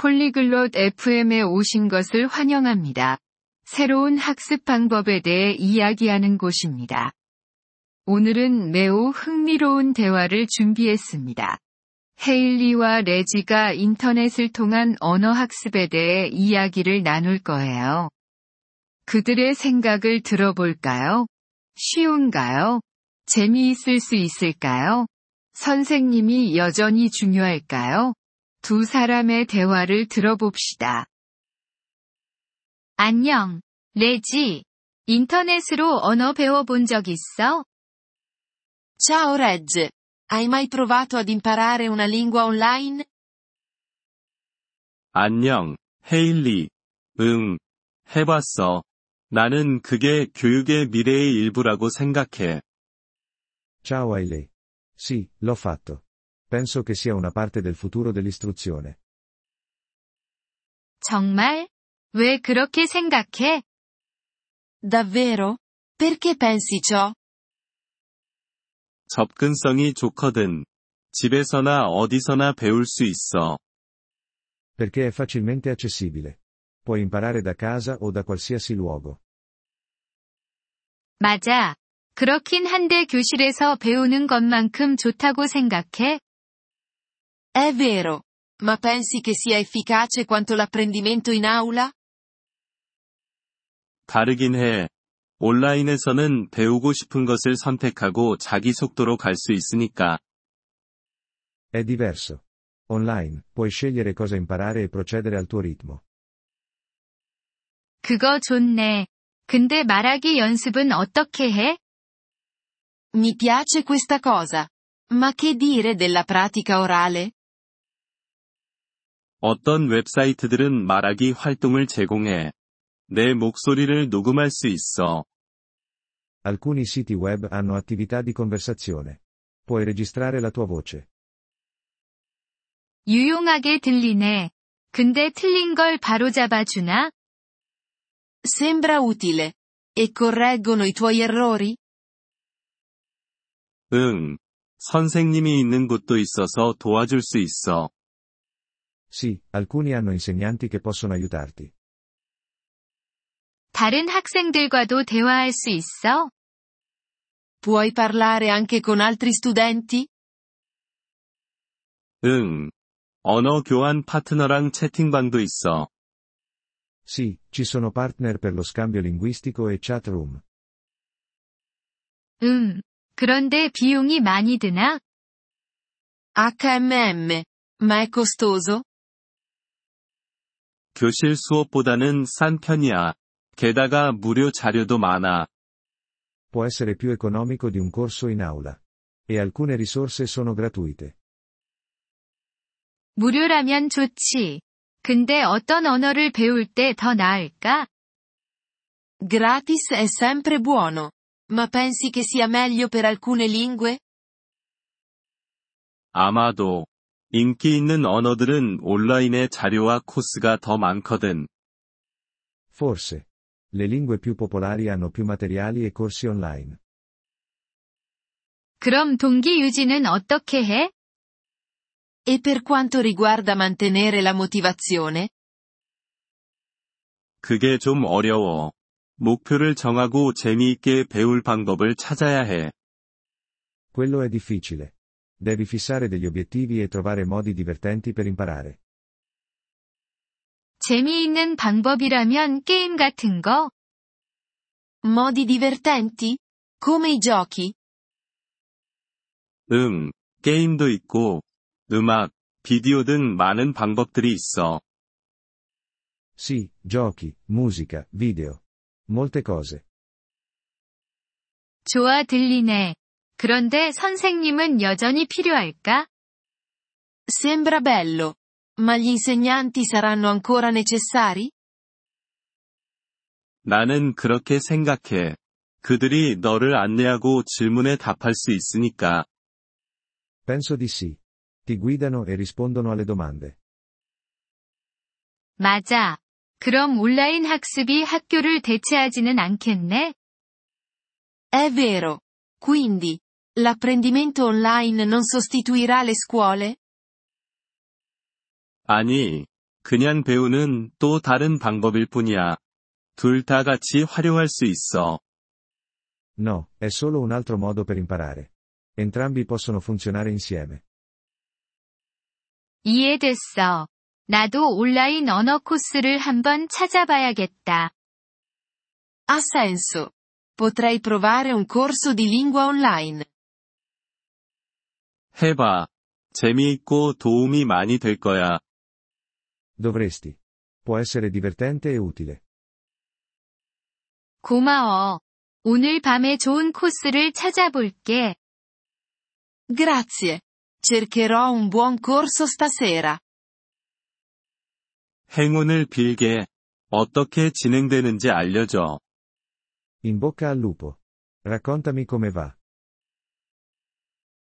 폴리글롯 FM에 오신 것을 환영합니다. 새로운 학습 방법에 대해 이야기하는 곳입니다. 오늘은 매우 흥미로운 대화를 준비했습니다. 헤일리와 레지가 인터넷을 통한 언어 학습에 대해 이야기를 나눌 거예요. 그들의 생각을 들어볼까요? 쉬운가요? 재미있을 수 있을까요? 선생님이 여전히 중요할까요? 두 사람의 대화를 들어봅시다. 안녕, 레지. 인터넷으로 언어 배워본 적 있어? Ciao Reg. Hai mai provato ad imparare una lingua online? 안녕, 헤일리. 응, 해봤어. 나는 그게 교육의 미래의 일부라고 생각해. Ciao Hailey. Sì, l'ho fatto. Penso che sia una parte del futuro dell'istruzione. 정말? 왜 그렇게 생각해? Davvero? Perché pensi ciò? 접근성이 좋거든. 집에서나 어디서나 배울 수 있어. Perché è facilmente accessibile. Puoi imparare da casa o da qualsiasi luogo. 맞아. 그렇긴 한데 교실에서 배우는 것만큼 좋다고 생각해? È vero. Ma pensi che sia efficace quanto l'apprendimento in aula? 다르긴 해. 온라인에서는 배우고 싶은 것을 선택하고 자기 속도로 갈 수 있으니까. È diverso. Online, puoi scegliere cosa imparare e procedere al tuo ritmo. 그거 좋네. 근데 말하기 연습은 어떻게 해? Mi piace questa cosa. Ma che dire della pratica orale? 어떤 웹사이트들은 말하기 활동을 제공해. 내 목소리를 녹음할 수 있어. Alcuni siti web hanno attività di conversazione. Puoi registrare la tua voce. 유용하게 들리네. 근데 틀린 걸 바로잡아 주나? Sembra utile. E correggono i tuoi errori? 응. 선생님이 있는 곳도 있어서 도와줄 수 있어. Sì, alcuni hanno insegnanti che possono aiutarti. 다른 학생들과도 대화할 수 있어? Puoi parlare anche con altri studenti? 응. 언어 교환 파트너랑 채팅방도 있어. Sì, ci sono partner per lo scambio linguistico e chat room. 응. 그런데 비용이 많이 드나? HMM. Ma è costoso? 교실 수업보다는 싼 편이야. 게다가 무료 자료도 많아. Può essere più economico di un corso in aula. E alcune risorse sono gratuite. 무료라면 좋지. 근데 어떤 언어를 배울 때 더 나을까? Gratis è sempre buono. Ma pensi che sia meglio per alcune lingue? 아마도. 인기 있는 언어들은 온라인의 자료와 코스가 더 많거든. Forse. Le lingue più popolari hanno più materiali e corsi online. 그럼 동기 유지는 어떻게 해? E per quanto riguarda mantenere la motivazione? 그게 좀 어려워. 목표를 정하고 재미있게 배울 방법을 찾아야 해. Quello è difficile. Devi fissare degli obiettivi e trovare modi divertenti per imparare. 재미있는 방법이라면 게임 같은 거? Modi divertenti? Come i giochi? 응, 게임도 있고, 음악, 비디오 등 많은 방법들이 있어. Sì, giochi, musica, video. Molte cose. 좋아 들리네. 그런데 선생님은 여전히 필요할까? Sembra bello. Ma gli insegnanti saranno ancora necessari? 나는 그렇게 생각해. 그들이 너를 안내하고 질문에 답할 수 있으니까. Penso di sì. Ti guidano e rispondono alle domande. 맞아. 그럼 온라인 학습이 학교를 대체하지는 않겠네? È vero. Quindi, l'apprendimento online non sostituirà le scuole? 아니, 그냥 배우는 또 다른 방법일 뿐이야. 둘 다 같이 활용할 수 있어. No, è solo un altro modo per imparare. Entrambi possono funzionare insieme. 이해됐어. 나도 온라인 언어 코스를 한번 찾아봐야겠다. Ha senso. Potrei provare un corso di lingua online. 해봐. 재미있고 도움이 많이 될 거야. Dovresti. Può essere divertente e utile. 고마워. 오늘 밤에 좋은 코스를 찾아볼게. Grazie. Cercherò un buon corso stasera. 행운을 빌게. 어떻게 진행되는지 알려줘. In bocca al lupo. Raccontami come va.